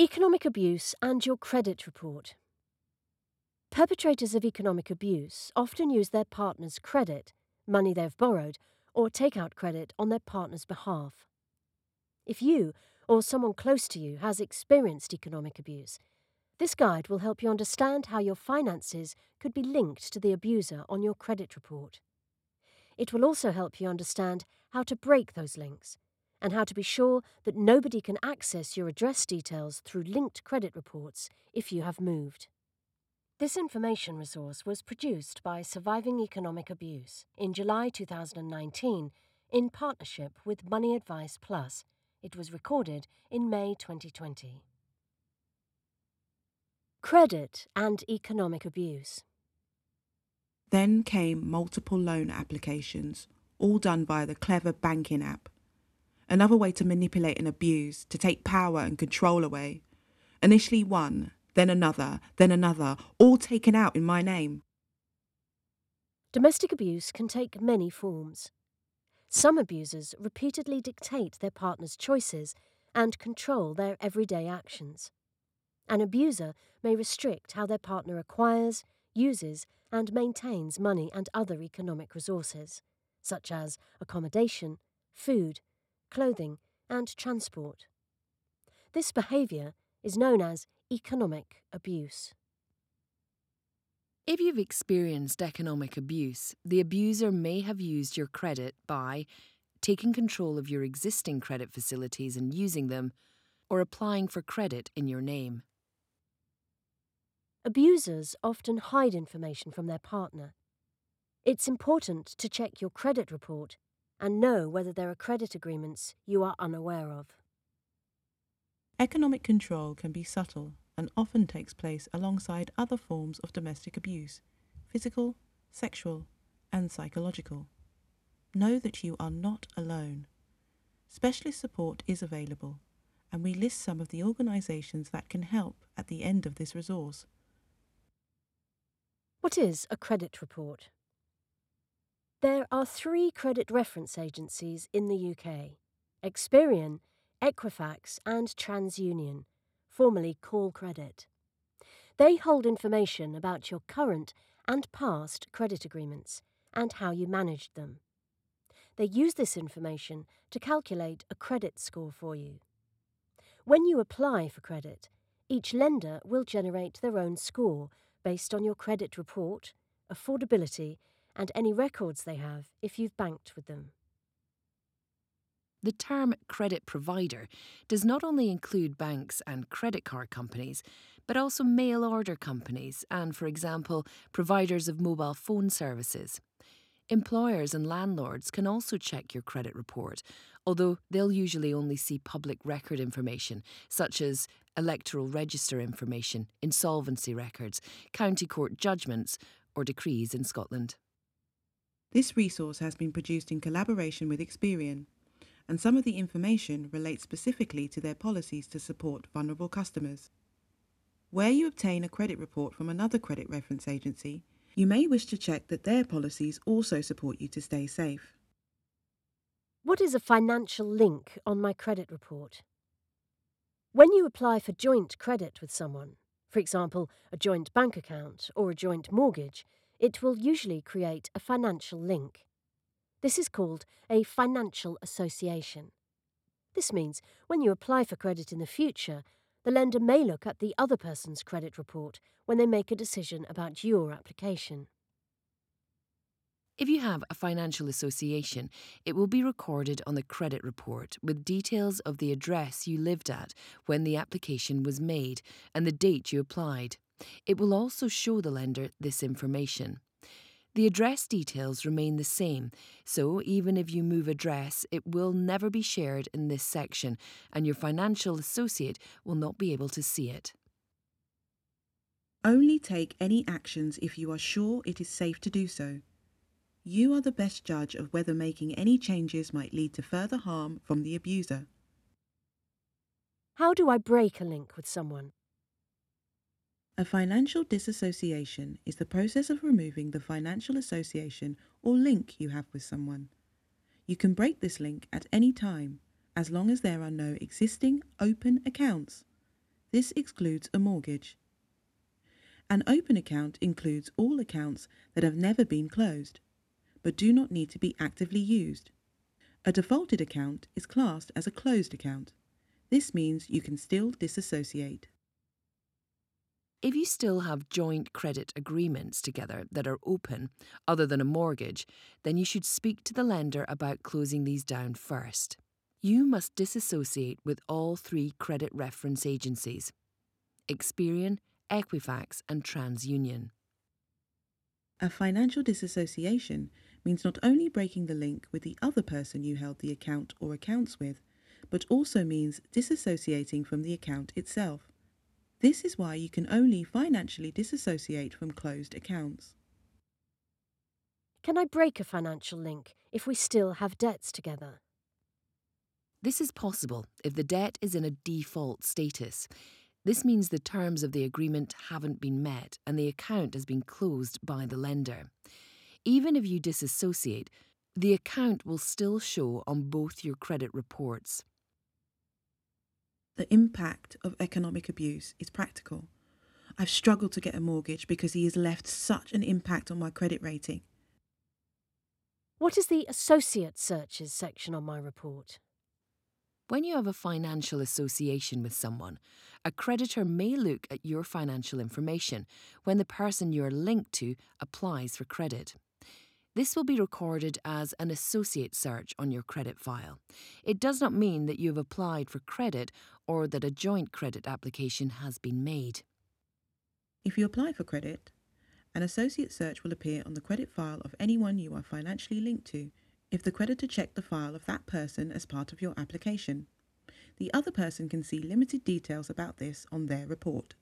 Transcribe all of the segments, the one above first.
Economic abuse and your credit report. Perpetrators of economic abuse often use their partner's credit, money they've borrowed, or take out credit on their partner's behalf. If you or someone close to you has experienced economic abuse, this guide will help you understand how your finances could be linked to the abuser on your credit report. It will also help you understand how to break those links and how to be sure that nobody can access your address details through linked credit reports if you have moved. This information resource was produced by Surviving Economic Abuse in July 2019 in partnership with Money Advice Plus. It was recorded in May 2020. Credit and economic abuse. Then came multiple loan applications, all done via the clever banking app. Another way to manipulate and abuse, to take power and control away. Initially one, then another, then another, all taken out in my name. Domestic abuse can take many forms. Some abusers repeatedly dictate their partner's choices and control their everyday actions. An abuser may restrict how their partner acquires, uses, and maintains money and other economic resources, such as accommodation, food, clothing, and transport. This behaviour is known as economic abuse. If you've experienced economic abuse, the abuser may have used your credit by taking control of your existing credit facilities and using them, or applying for credit in your name. Abusers often hide information from their partner. It's important to check your credit report and know whether there are credit agreements you are unaware of. Economic control can be subtle and often takes place alongside other forms of domestic abuse physical, sexual, and psychological. Know that you are not alone. Specialist support is available, and we list some of the organisations that can help at the end of this resource. What is a credit report? There are three credit reference agencies in the UK Experian, Equifax, and TransUnion, formerly Callcredit. They hold information about your current and past credit agreements and how you managed them. They use this information to calculate a credit score for you. When you apply for credit, each lender will generate their own score based on your credit report, affordability, and any records they have if you've banked with them. The term credit provider does not only include banks and credit card companies, but also mail order companies and, for example, providers of mobile phone services. Employers and landlords can also check your credit report, although they'll usually only see public record information, such as electoral register information, insolvency records, county court judgments, or decrees in Scotland. This resource has been produced in collaboration with Experian, and some of the information relates specifically to their policies to support vulnerable customers. Where you obtain a credit report from another credit reference agency, you may wish to check that their policies also support you to stay safe. What is a financial link on my credit report? When you apply for joint credit with someone, for example, a joint bank account or a joint mortgage, it will usually create a financial link. This is called a financial association. This means when you apply for credit in the future, the lender may look at the other person's credit report when they make a decision about your application. If you have a financial association, it will be recorded on the credit report with details of the address you lived at when the application was made and the date you applied. It will also show the lender this information. The address details remain the same, so even if you move address, it will never be shared in this section, and your financial associate will not be able to see it. Only take any actions if you are sure it is safe to do so. You are the best judge of whether making any changes might lead to further harm from the abuser. How do I break a link with someone? A financial disassociation is the process of removing the financial association or link you have with someone. You can break this link at any time, as long as there are no existing open accounts. This excludes a mortgage. An open account includes all accounts that have never been closed, but do not need to be actively used. A defaulted account is classed as a closed account. This means you can still disassociate. If you still have joint credit agreements together that are open, other than a mortgage, then you should speak to the lender about closing these down first. You must disassociate with all three credit reference agencies Experian, Equifax, and TransUnion. A financial disassociation means not only breaking the link with the other person you held the account or accounts with, but also means disassociating from the account itself. This is why you can only financially disassociate from closed accounts. Can I break a financial link if we still have debts together? This is possible if the debt is in a default status. This means the terms of the agreement haven't been met and the account has been closed by the lender. Even if you disassociate, the account will still show on both your credit reports. The impact of economic abuse is practical. I've struggled to get a mortgage because he has left such an impact on my credit rating. What is the associate searches section on my report? When you have a financial association with someone, a creditor may look at your financial information when the person you're linked to applies for credit. This will be recorded as an associate search on your credit file. It does not mean that you have applied for credit or that a joint credit application has been made. If you apply for credit, an associate search will appear on the credit file of anyone you are financially linked to if the creditor checked the file of that person as part of your application. The other person can see limited details about this on their report.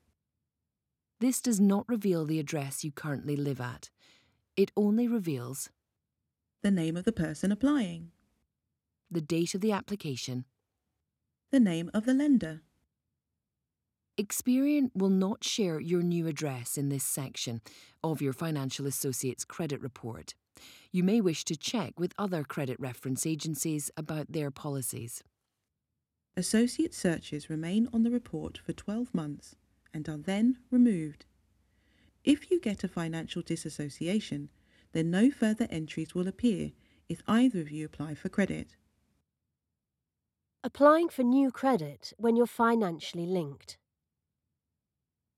This does not reveal the address you currently live at. It only reveals The name of the person applying, the date of the application. the name of the lender, Experian will not share your new address in this section of your financial associate's credit report. You may wish to check with other credit reference agencies about their policies. Associate searches remain on the report for 12 months and are then removed. If you get a financial disassociation, then no further entries will appear if either of you apply for credit. Applying for new credit when you're financially linked.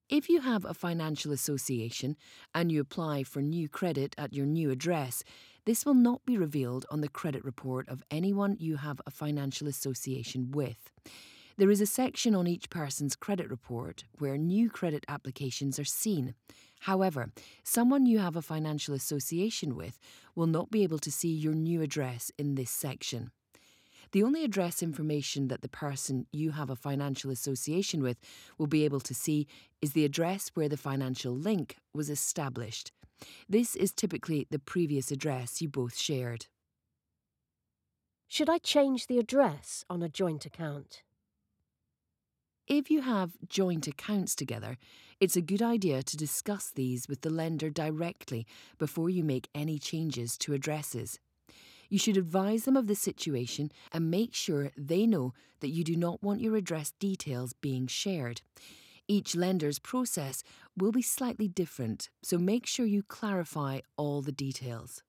If you have a financial association and you apply for new credit at your new address, this will not be revealed on the credit report of anyone you have a financial association with. There is a section on each person's credit report where new credit applications are seen. However, someone you have a financial association with will not be able to see your new address in this section. The only address information that the person you have a financial association with will be able to see is the address where the financial link was established. This is typically the previous address you both shared. Should I change the address on a joint account? If you have joint accounts together, it's a good idea to discuss these with the lender directly before you make any changes to addresses. You should advise them of the situation and make sure they know that you do not want your address details being shared. Each lender's process will be slightly different, so make sure you clarify all the details.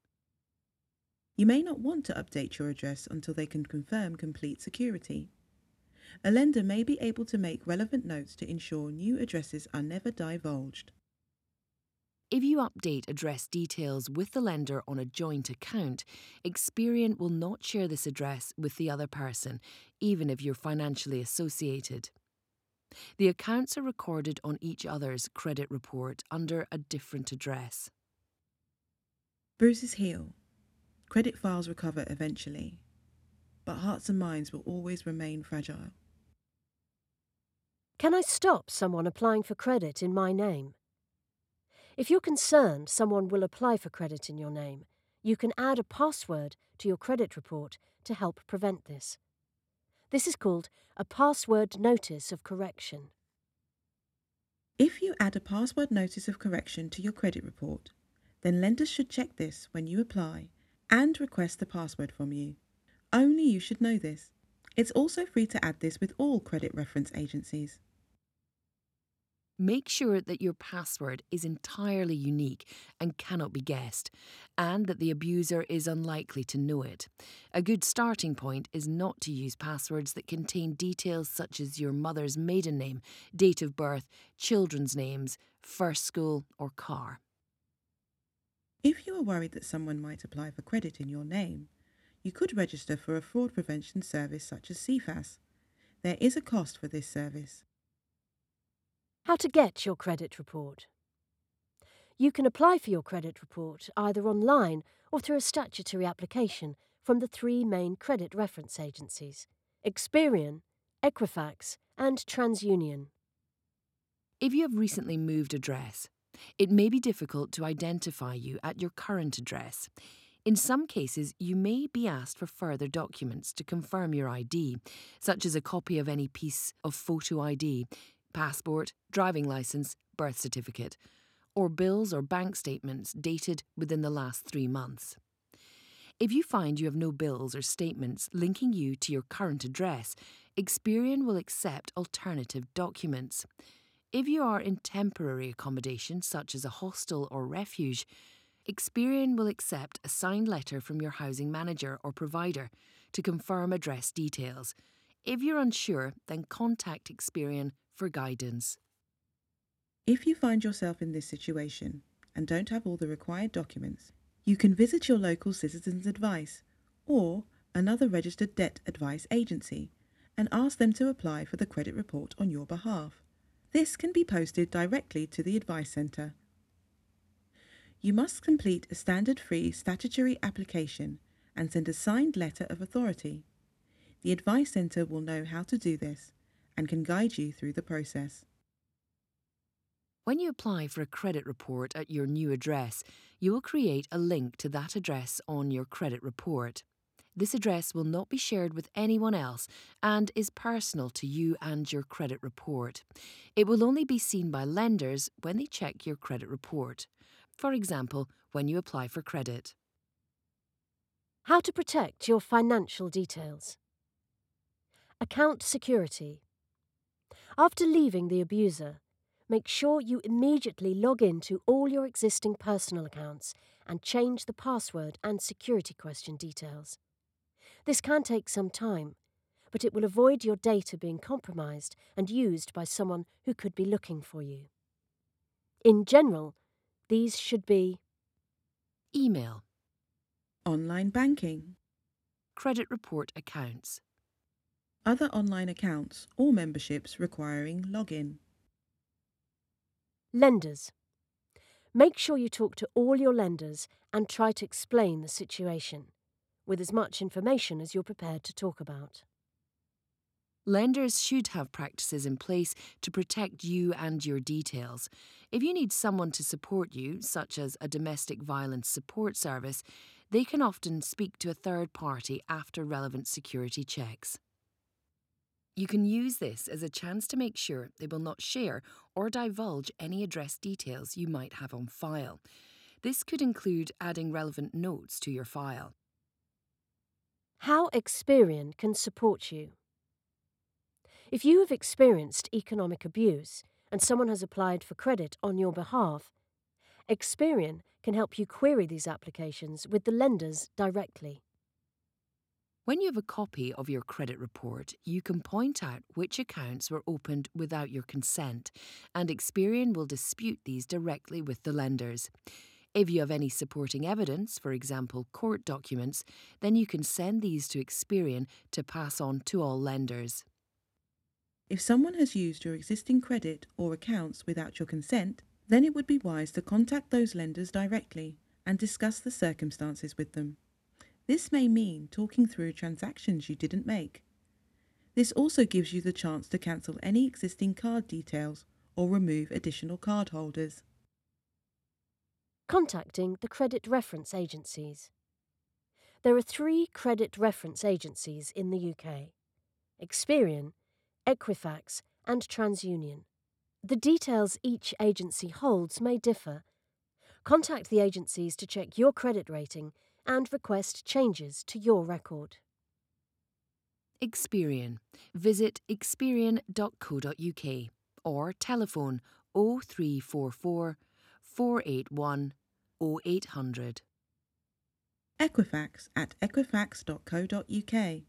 You may not want to update your address until they can confirm complete security. A lender may be able to make relevant notes to ensure new addresses are never divulged. If you update address details with the lender on a joint account, Experian will not share this address with the other person, even if you're financially associated. The accounts are recorded on each other's credit report under a different address. Bruises heal. Credit files recover eventually, but hearts and minds will always remain fragile. Can I stop someone applying for credit in my name? If you're concerned someone will apply for credit in your name, you can add a password to your credit report to help prevent this. This is called a password notice of correction. If you add a password notice of correction to your credit report, then lenders should check this when you apply and request the password from you. Only you should know this. It's also free to add this with all credit reference agencies. Make sure that your password is entirely unique and cannot be guessed, and that the abuser is unlikely to know it. A good starting point is not to use passwords that contain details such as your mother's maiden name, date of birth, children's names, first school, or car. If you are worried that someone might apply for credit in your name, you could register for a fraud prevention service such as Cifas. There is a cost for this service. How to get your credit report. You can apply for your credit report either online or through a statutory application from the three main credit reference agencies Experian, Equifax, and TransUnion. If you have recently moved address, it may be difficult to identify you at your current address. In some cases, you may be asked for further documents to confirm your ID, such as a copy of any piece of photo ID, passport, driving licence, birth certificate, or bills or bank statements dated within the last three months. If you find you have no bills or statements linking you to your current address, Experian will accept alternative documents. If you are in temporary accommodation, such as a hostel or refuge, Experian will accept a signed letter from your housing manager or provider to confirm address details. If you're unsure, then contact Experian for guidance. If you find yourself in this situation and don't have all the required documents, you can visit your local Citizens Advice or another registered debt advice agency and ask them to apply for the credit report on your behalf. This can be posted directly to the Advice Centre. You must complete a standard free statutory application and send a signed letter of authority. The Advice Centre will know how to do this and can guide you through the process. When you apply for a credit report at your new address, you will create a link to that address on your credit report. This address will not be shared with anyone else and is personal to you and your credit report. It will only be seen by lenders when they check your credit report. For example, when you apply for credit. How to protect your financial details. Account security. After leaving the abuser, make sure you immediately log in to all your existing personal accounts and change the password and security question details. This can take some time, but it will avoid your data being compromised and used by someone who could be looking for you. In general, these should be Email, Online banking, credit report accounts, other online accounts or memberships requiring login. lenders. Make sure you talk to all your lenders and try to explain the situation, with as much information as you're prepared to talk about. Lenders should have practices in place to protect you and your details. If you need someone to support you, such as a domestic violence support service, they can often speak to a third party after relevant security checks. You can use this as a chance to make sure they will not share or divulge any address details you might have on file. This could include adding relevant notes to your file. How Experian can support you. If you have experienced economic abuse and someone has applied for credit on your behalf, Experian can help you query these applications with the lenders directly. When you have a copy of your credit report, you can point out which accounts were opened without your consent, and Experian will dispute these directly with the lenders. If you have any supporting evidence, for example, court documents, then you can send these to Experian to pass on to all lenders. If someone has used your existing credit or accounts without your consent, then it would be wise to contact those lenders directly and discuss the circumstances with them. This may mean talking through transactions you didn't make. This also gives you the chance to cancel any existing card details or remove additional card holders. Contacting the credit reference agencies. There are three credit reference agencies in the UK Experian, Equifax, and TransUnion. The details each agency holds may differ. Contact the agencies to check your credit rating and request changes to your record. Experian. Visit experian.co.uk or telephone 0344 481 0800. Equifax at equifax.co.uk.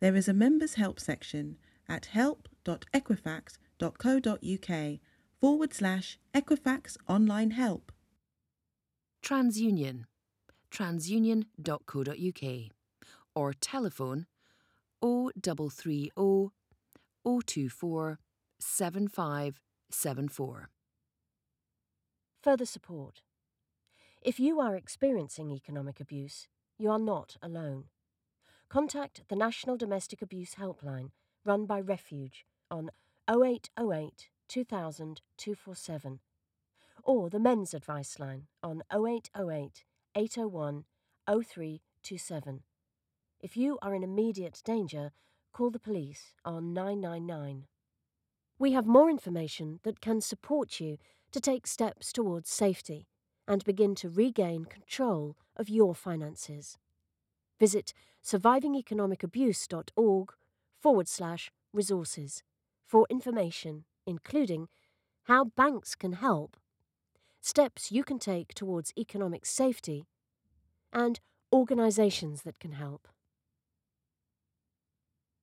There is a members' help section at help.equifax.co.uk forward slash Equifax online help. TransUnion, transunion.co.uk, or telephone 0330 024 7574. Further support. If you are experiencing economic abuse, you are not alone. Contact the National Domestic Abuse Helpline run by Refuge on 0808 2000 247 or the Men's Advice Line on 0808 801 0327. If you are in immediate danger, call the police on 999. We have more information that can support you to take steps towards safety and begin to regain control of your finances. Visit survivingeconomicabuse.org forward slash resources for information, including how banks can help, steps you can take towards economic safety, and organisations that can help.